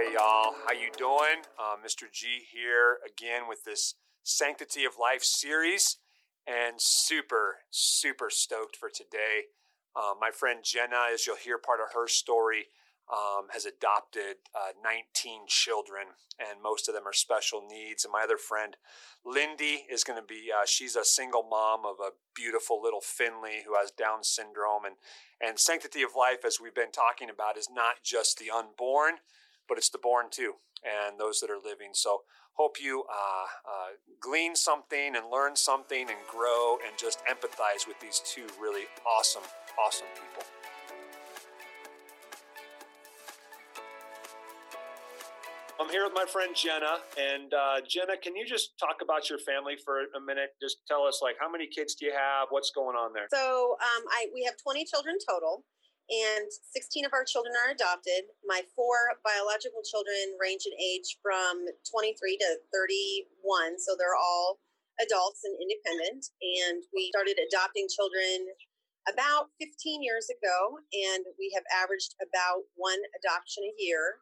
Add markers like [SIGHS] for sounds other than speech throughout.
Hey y'all, how you doing? Uh, Mr. G here again with this Sanctity of Life series, and super, super stoked for today. Uh, my friend Jenna, as you'll hear part of her story, um, has adopted uh, 19 children, and most of them are special needs. And my other friend, Lindy, is going to be, uh, she's a single mom of a beautiful little Finley who has Down syndrome. And, and Sanctity of Life, as we've been talking about, is not just the unborn, but it's the born too, and those that are living. So hope you uh, uh, glean something and learn something and grow and just empathize with these two really awesome, awesome people. I'm here with my friend Jenna, and uh, Jenna, can you just talk about your family for a minute? Just tell us, like, how many kids do you have? What's going on there? So um, I we have 20 children total, and 16 of our children are adopted. My four biological children range in age from 23 to 31, so they're all adults and independent. And we started adopting children about 15 years ago, and we have averaged about one adoption a year.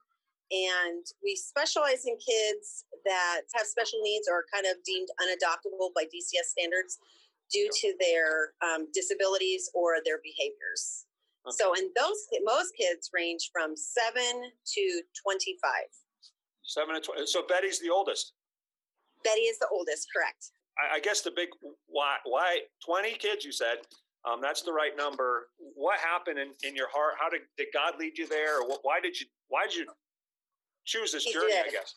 And we specialize in kids that have special needs or are kind of deemed unadoptable by DCS standards due to their um, disabilities or their behaviors. Okay. So, and those most kids range from seven to twenty-five. Seven to twenty. So Betty's the oldest. Betty is the oldest, correct? I, I guess the big why why twenty kids you said. Um, that's the right number. What happened in, in your heart? How did, did God lead you there? Or why did you why did you choose this He journey? did. I guess.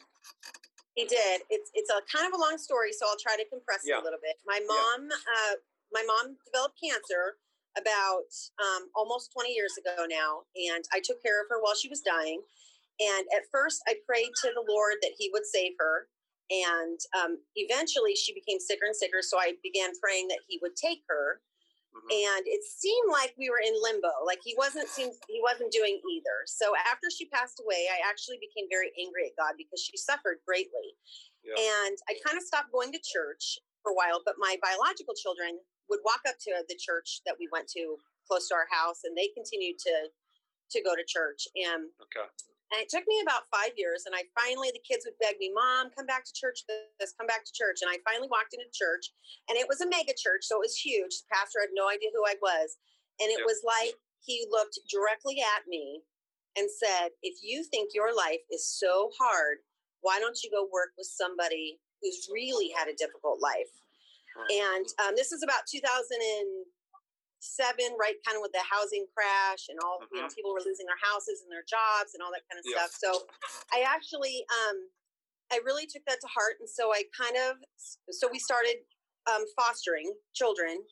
He did. It's it's a kind of a long story, so I'll try to compress Yeah. it a little bit. My mom, uh, my mom developed cancer about um, almost 20 years ago now, and I took care of her while she was dying. And at first, I prayed to the Lord that He would save her, and um, eventually, she became sicker and sicker. So I began praying that He would take her. Mhm. And it seemed like we were in limbo. Like he wasn't seems he wasn't doing either. So after she passed away, I actually became very angry at God because she suffered greatly. Yeah. And I kind of stopped going to church for a while, but my biological children would walk up to the church that we went to close to our house and they continued to to go to church. And Okay. and it took me about five years. And I finally, the kids would beg me, Mom, come back to church, this, come back to church. And I finally walked into church, and it was a mega church, so it was huge. The pastor had no idea who I was. And it Yeah. was like he looked directly at me and said, If you think your life is so hard, why don't you go work with somebody who's really had a difficult life? And um, this is about 2007, right? Kind of with the housing crash and all, you know, people were losing their houses and their jobs and all that kind of Mm-hmm. Stuff. So I actually, um, I really took that to heart. And so I kind of, so we started um, fostering children.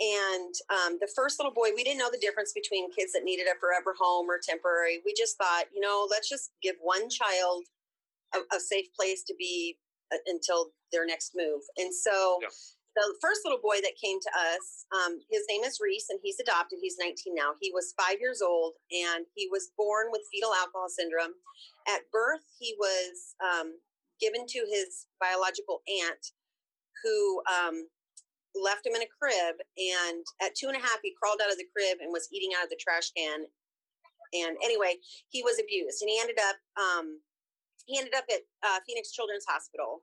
And um, the first little boy, we didn't know the difference between kids that needed a forever home or temporary. We just thought, you know, let's just give one child a, a safe place to be uh, until their next move. And so Yeah. The first little boy that came to us, um, his name is Reese, and he's adopted. He's 19 now. He was five years old, and he was born with fetal alcohol syndrome. At birth, he was um, given to his biological aunt, who um, left him in a crib. And at two and a half, he crawled out of the crib and was eating out of the trash can. And anyway, he was abused, and he ended up um, he ended up at uh, Phoenix Children's Hospital.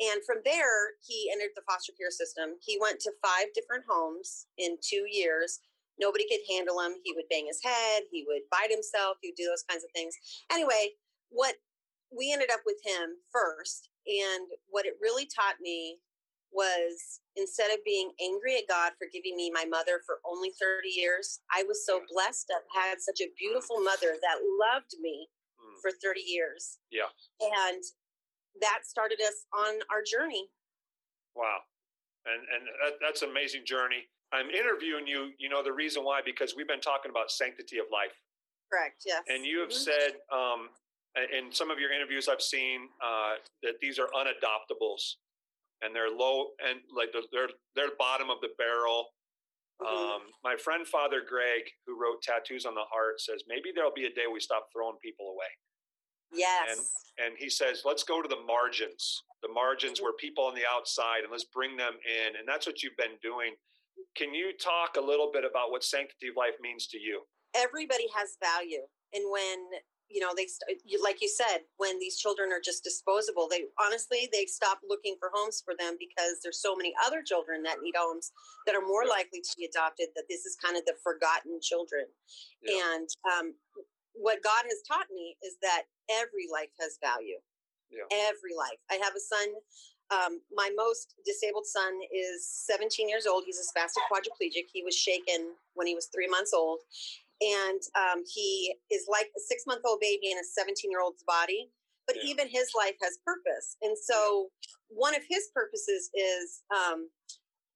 And from there, he entered the foster care system. He went to five different homes in two years. Nobody could handle him. He would bang his head. He would bite himself. He would do those kinds of things. Anyway, what we ended up with him first, and what it really taught me was instead of being angry at God for giving me my mother for only 30 years, I was so blessed to have had such a beautiful mother that loved me Mm. for 30 years. Yeah. And that started us on our journey. Wow. And and that, that's an amazing journey. I'm interviewing you, you know, the reason why, because we've been talking about sanctity of life. Correct, yes. And you have Mhm. said um, in some of your interviews I've seen uh, that these are unadoptables and they're low and like they're, they're, bottom of the barrel. Mhm. Um, my friend Father Greg, who wrote Tattoos on the Heart, says maybe there'll be a day we stop throwing people away. Yes. And he says, let's go to the margins, the margins Mhm. where people on the outside, and let's bring them in. And that's what you've been doing. Can you talk a little bit about what sanctity of life means to you? everybody has value and when you know they st- like you said when these children are just disposable they honestly they stop looking for homes for them because there's so many other children that need homes that are more Yeah. likely to be adopted that this is kind of the forgotten children Yeah. and um, what god has taught me is that every life has value. Yeah. every life. I have a son um, my most disabled son is 17 years old. He's a spastic quadriplegic. He was shaken when he was three months old. And um, he is like a six month old baby in a 17 year old's body but Yeah. even his life has purpose. And so one of his purposes is um,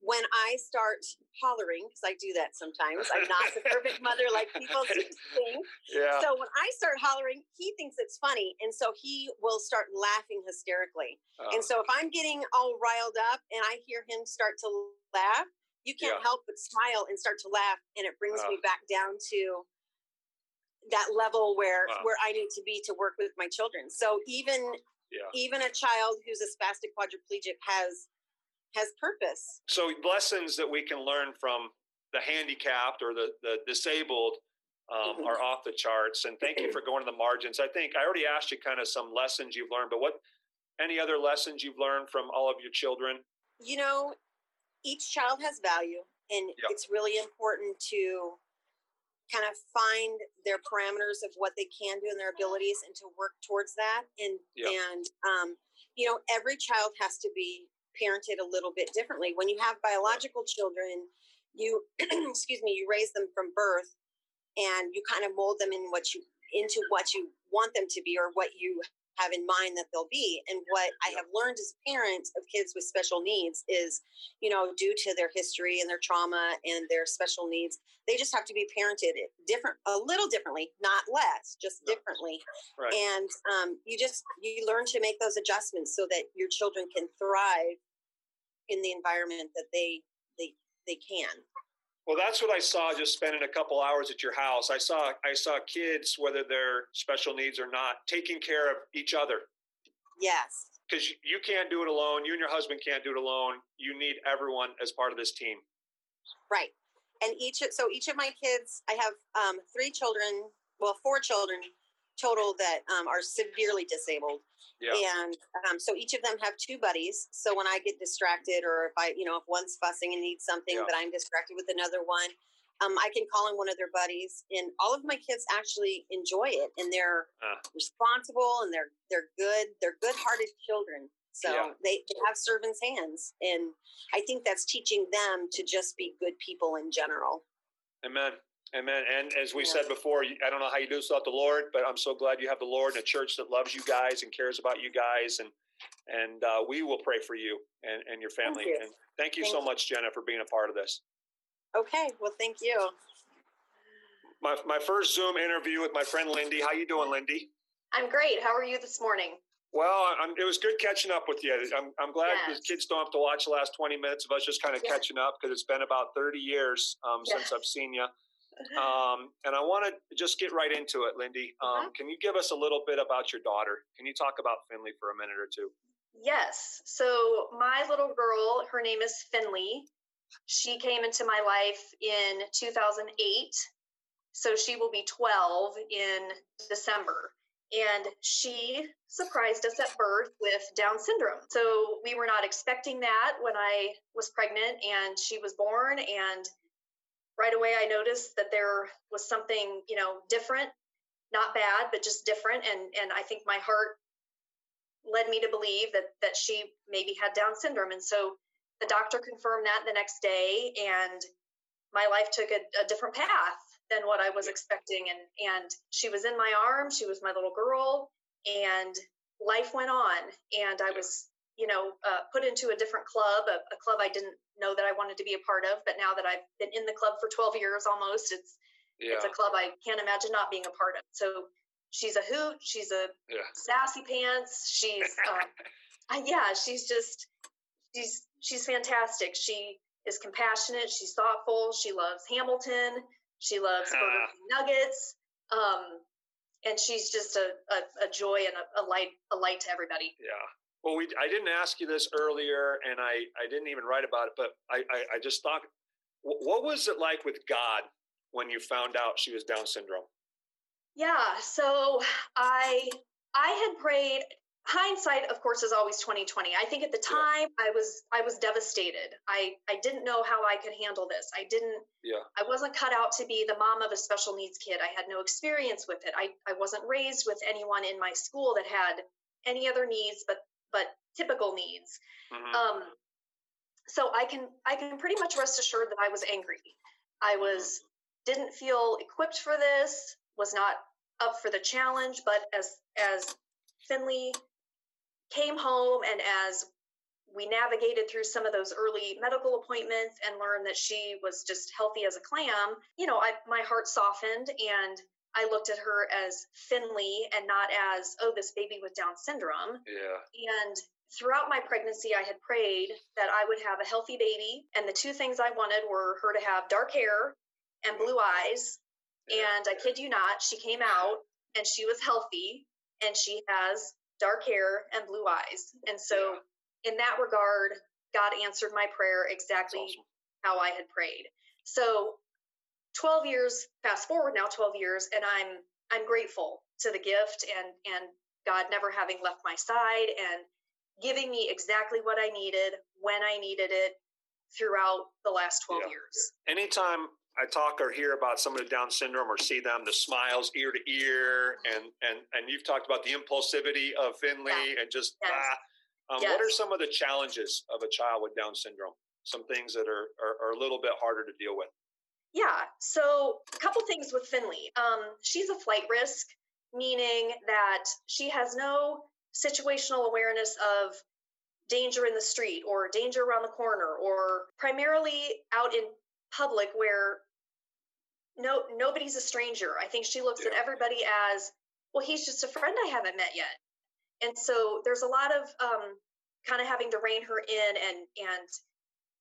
when i start hollering because i do that sometimes i'm not the perfect mother like people [LAUGHS] seem to think Yeah. so when i start hollering he thinks it's funny and so he will start laughing hysterically and so if i'm getting all riled up and i hear him start to laugh you can't Yeah. help but smile and start to laugh and it brings me Ah. back down to that level where Wow. where i need to be to work with my children so even yeah. even a child who's a spastic quadriplegic has has purpose So lessons that we can learn from the handicapped or the, the disabled um, Mhm. are off the charts. And thank you for going to the margins. I think I already asked you kind of some lessons you've learned, but what any other lessons you've learned from all of your children? you know each child has value and Yep. it's really important to kind of find their parameters of what they can do and their abilities and to work towards that and Yep. and um, you know every child has to be parented a little bit differently. When you have biological children you [CLEARS THROAT] excuse me you raise them from birth and you kind of mold them in what you into what you want them to be or what you have in mind that they'll be and what i have learned as a parent of kids with special needs is you know due to their history and their trauma and their special needs they just have to be parented different a little differently not less just differently. Right. and um, you just you learn to make those adjustments so that your children can thrive in the environment that they they they can Well, that's what I saw just spending a couple hours at your house. I saw I saw kids, whether they're special needs or not, taking care of each other yes because you can't do it alone. You and your husband can't do it alone. You need everyone as part of this team. right and each so each of my kids i have um, three children well four children total that um, are severely disabled Yeah. and um, so each of them have two buddies so when i get distracted or if i you know if one's fussing and needs something Yeah. but i'm distracted with another one um, i can call in one of their buddies and all of my kids actually enjoy it and they're Uh. responsible and they're they're good they're good-hearted children so Yeah. they, they have servants hands and i think that's teaching them to just be good people in general Amen. Amen. And as we Yeah. said before, I don't know how you do this without the Lord, but I'm so glad you have the Lord and a church that loves you guys and cares about you guys. And and uh, we will pray for you and, and your family. you. And thank you Thank so you. much, Jenna, for being a part of this. okay well thank you My, my first Zoom interview with my friend Lindy. How you doing, Lindy? I'm great. How are you this morning? Well, I'm, it was good catching up with you. I'm, I'm glad Yes. the kids don't have to watch the last 20 minutes of us just kind of Yeah. catching up because it's been about 30 years um, since I've seen you. Um, and I want to just get right into it, Lindy. Um, Uh-huh. Can you give us a little bit about your daughter? Can you talk about Finley for a minute or two? Yes. So, my little girl, her name is Finley. She came into my life in 2008. So, she will be 12 in December. And she surprised us at birth with Down syndrome. So, we were not expecting that when I was pregnant and she was born. And right away, I noticed that there was something, you know, different, not bad, but just different. And, and I think my heart led me to believe that that she maybe had Down syndrome, and so the doctor confirmed that the next day, and my life took a, a different path than what I was expecting. And and she was in my arms, she was my little girl, and life went on, and I was you know, uh, put into a different club, a, a, club I didn't know that I wanted to be a part of. But now that I've been in the club for 12 years almost, it's yeah. it's a club I can't imagine not being a part of. So she's a hoot. She's a yeah. sassy pants. She's, um, [LAUGHS] yeah, she's just she's she's fantastic. She is compassionate. She's thoughtful. She loves Hamilton. She loves Burger [LAUGHS] King nuggets. Um, and she's just a, a, a joy and a, a, light a light to everybody. Yeah. Well, we I didn't ask you this earlier, and I I didn't even write about it, but I I, I just thought, what was it like with God when you found out she was Down syndrome? Yeah. So I I had prayed hindsight of course is always 2020 i think at the time yeah. i was i was devastated i i didn't know how i could handle this i didn't yeah i wasn't cut out to be the mom of a special needs kid i had no experience with it i i wasn't raised with anyone in my school that had any other needs but but typical needs mm-hmm. um so i can i can pretty much rest assured that i was angry i was mm-hmm. didn't feel equipped for this was not up for the challenge but as as Finley came home and as we navigated through some of those early medical appointments and learned that she was just healthy as a clam, you know, I, my heart softened and I looked at her as Finley and not as, oh, this baby with Down syndrome. Yeah. And throughout my pregnancy, I had prayed that I would have a healthy baby. And the two things I wanted were her to have dark hair and blue eyes. And I kid you not, she came out and she was healthy and she has dark hair and blue eyes. And so, yeah. in that regard, God answered my prayer exactly awesome. how I had prayed. So, 12 years fast forward now 12 years and I'm I'm grateful to the gift and and God never having left my side and giving me exactly what I needed when I needed it throughout the last 12 yeah. years. Anytime I talk or hear about somebody with Down syndrome or see them, the smiles ear to ear, and and and you've talked about the impulsivity of Finley yeah. and just yes. ah. Um, yes. What are some of the challenges of a child with Down syndrome? Some things that are, are, are a little bit harder to deal with. Yeah. So a couple things with Finley. Um, she's a flight risk, meaning that she has no situational awareness of danger in the street or danger around the corner or primarily out in public where no nobody's a stranger. I think she looks yeah. at everybody as, well, he's just a friend I haven't met yet. And so there's a lot of um, kind of having to rein her in and and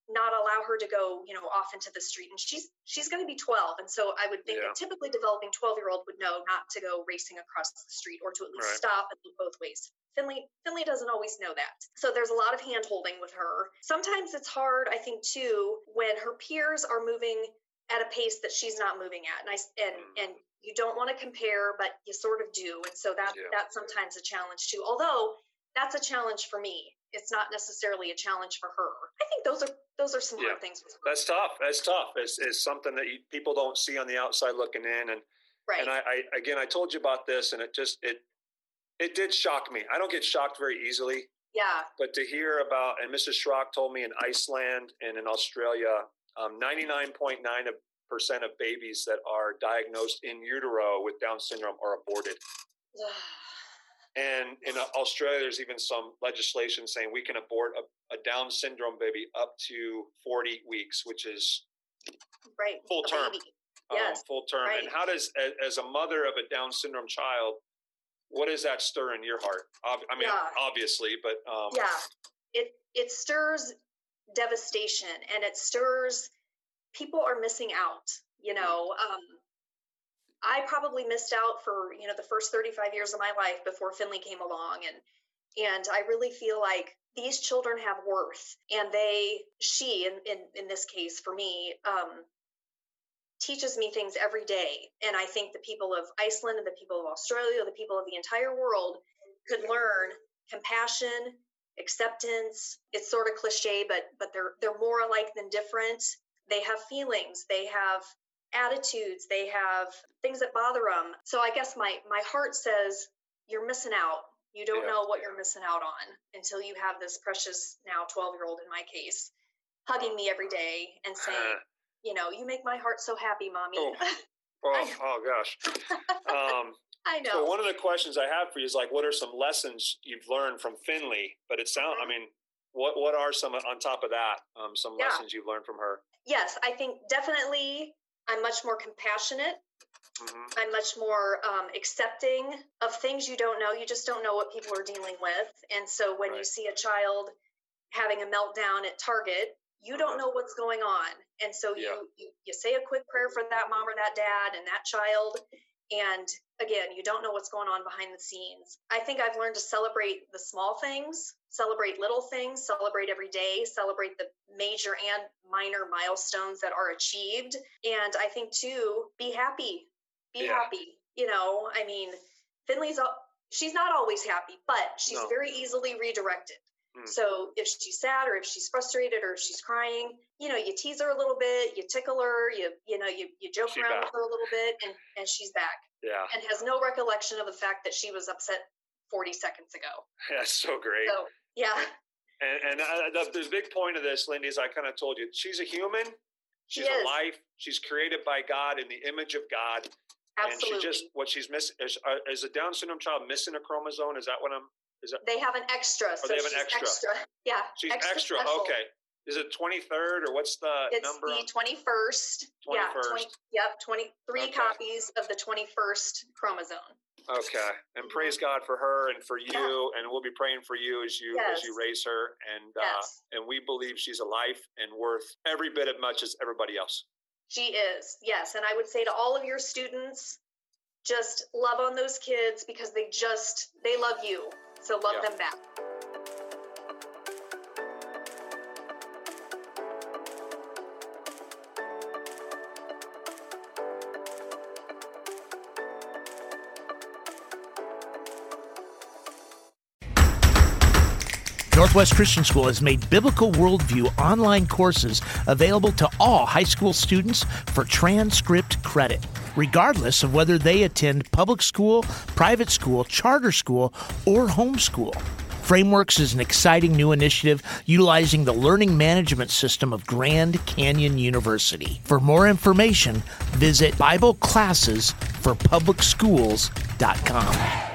not allow her to go, you know, off into the street. And she's she's going to be 12, and so I would think yeah. a typically developing 12 year old would know not to go racing across the street or to at least right. stop and look both ways. Finley Finley doesn't always know that. So there's a lot of hand holding with her. Sometimes it's hard, I think, too, when her peers are moving at a pace that she's not moving at. And I and mm. and you don't want to compare, but you sort of do. And so that yeah. that's sometimes a challenge too. Although that's a challenge for me. It's not necessarily a challenge for her. I think those are those are some yeah. hard things. That's tough. That's tough. It's, it's something that you, people don't see on the outside looking in. And right. and I, I again, I told you about this, and it just it it did shock me. I don't get shocked very easily. Yeah. But to hear about, and Mrs. Schrock told me in Iceland and in Australia, um, 99.9% of babies that are diagnosed in utero with Down syndrome are aborted. [SIGHS] and in Australia, there's even some legislation saying we can abort a, a Down syndrome baby up to 40 weeks, which is right full term. Um, full term. Right. And how does, as, as, a mother of a Down syndrome child, what does that stir in your heart? I mean, yeah. obviously, but um, yeah, it it stirs devastation and it stirs people are missing out you know um, i probably missed out for you know the first 35 years of my life before finley came along and and i really feel like these children have worth and they she in in, in this case for me um, teaches me things every day. And i think the people of iceland and the people of australia the people of the entire world could learn compassion acceptance. It's sort of cliche but but they're they're more alike than different. They have feelings. They have attitudes they have things that bother them so i guess my my heart says you're missing out you don't yeah. know what you're missing out on until you have this precious now 12 year old in my case hugging me every day and saying [LAUGHS] you know you make my heart so happy mommy oh, [LAUGHS] oh, oh gosh um, [LAUGHS] I know. So one of the questions I have for you is like, what are some lessons you've learned from Finley? But it sounds, Mhm. I mean, what what are some on top of that? Um, some Yeah. lessons you've learned from her. yes, I think definitely I'm much more compassionate. hmm I'm much more um, accepting of things you don't know. You just don't know what people are dealing with. And so when you see a child having a meltdown at Target, you don't know what's going on. And so Yeah. you, you you say a quick prayer for that mom or that dad and that child. And again, you don't know what's going on behind the scenes. I think I've learned to celebrate the small things, celebrate little things, celebrate every day, celebrate the major and minor milestones that are achieved. And I think too, be happy. Be Yeah. happy. You know, I mean, Finley's she's not always happy, but she's No. very easily redirected. Mm. So if she's sad or if she's frustrated or if she's crying, you know, you tease her a little bit, you tickle her, you you know, you you joke She around back. with her a little bit, and and she's back Yeah, and has no recollection of the fact that she was upset 40 seconds ago. [LAUGHS] that's so great. So yeah, And, and uh, the, the big point of this, Lindy, is I kind of told you, she's a human. She She's a is. life. She's created by God in the image of God. absolutely. And she just, what she's missing is, uh, is a Down syndrome child missing a chromosome? Is that what I'm, is that, they have an extra, so they have an she's extra. Yeah, she's extra. special. Okay. Is it 23rd or what's the It's number? the on- 21st. Yeah, 20, 21st. yep, 23 Okay. copies of the 21st chromosome. Okay. And praise God for her and for you. And we'll be praying for you as you, as you raise her. And, uh, and we believe she's a life and worth every bit as much as everybody else. She is, yes. And I would say to all of your students, just love on those kids because they just, they love you. So love Yeah. them back. Northwest Christian School has made Biblical Worldview online courses available to all high school students for transcript credit, regardless of whether they attend public school, private school, charter school, or homeschool. Frameworks is an exciting new initiative utilizing the learning management system of Grand Canyon University. For more information, visit BibleClassesForPublicSchools.com.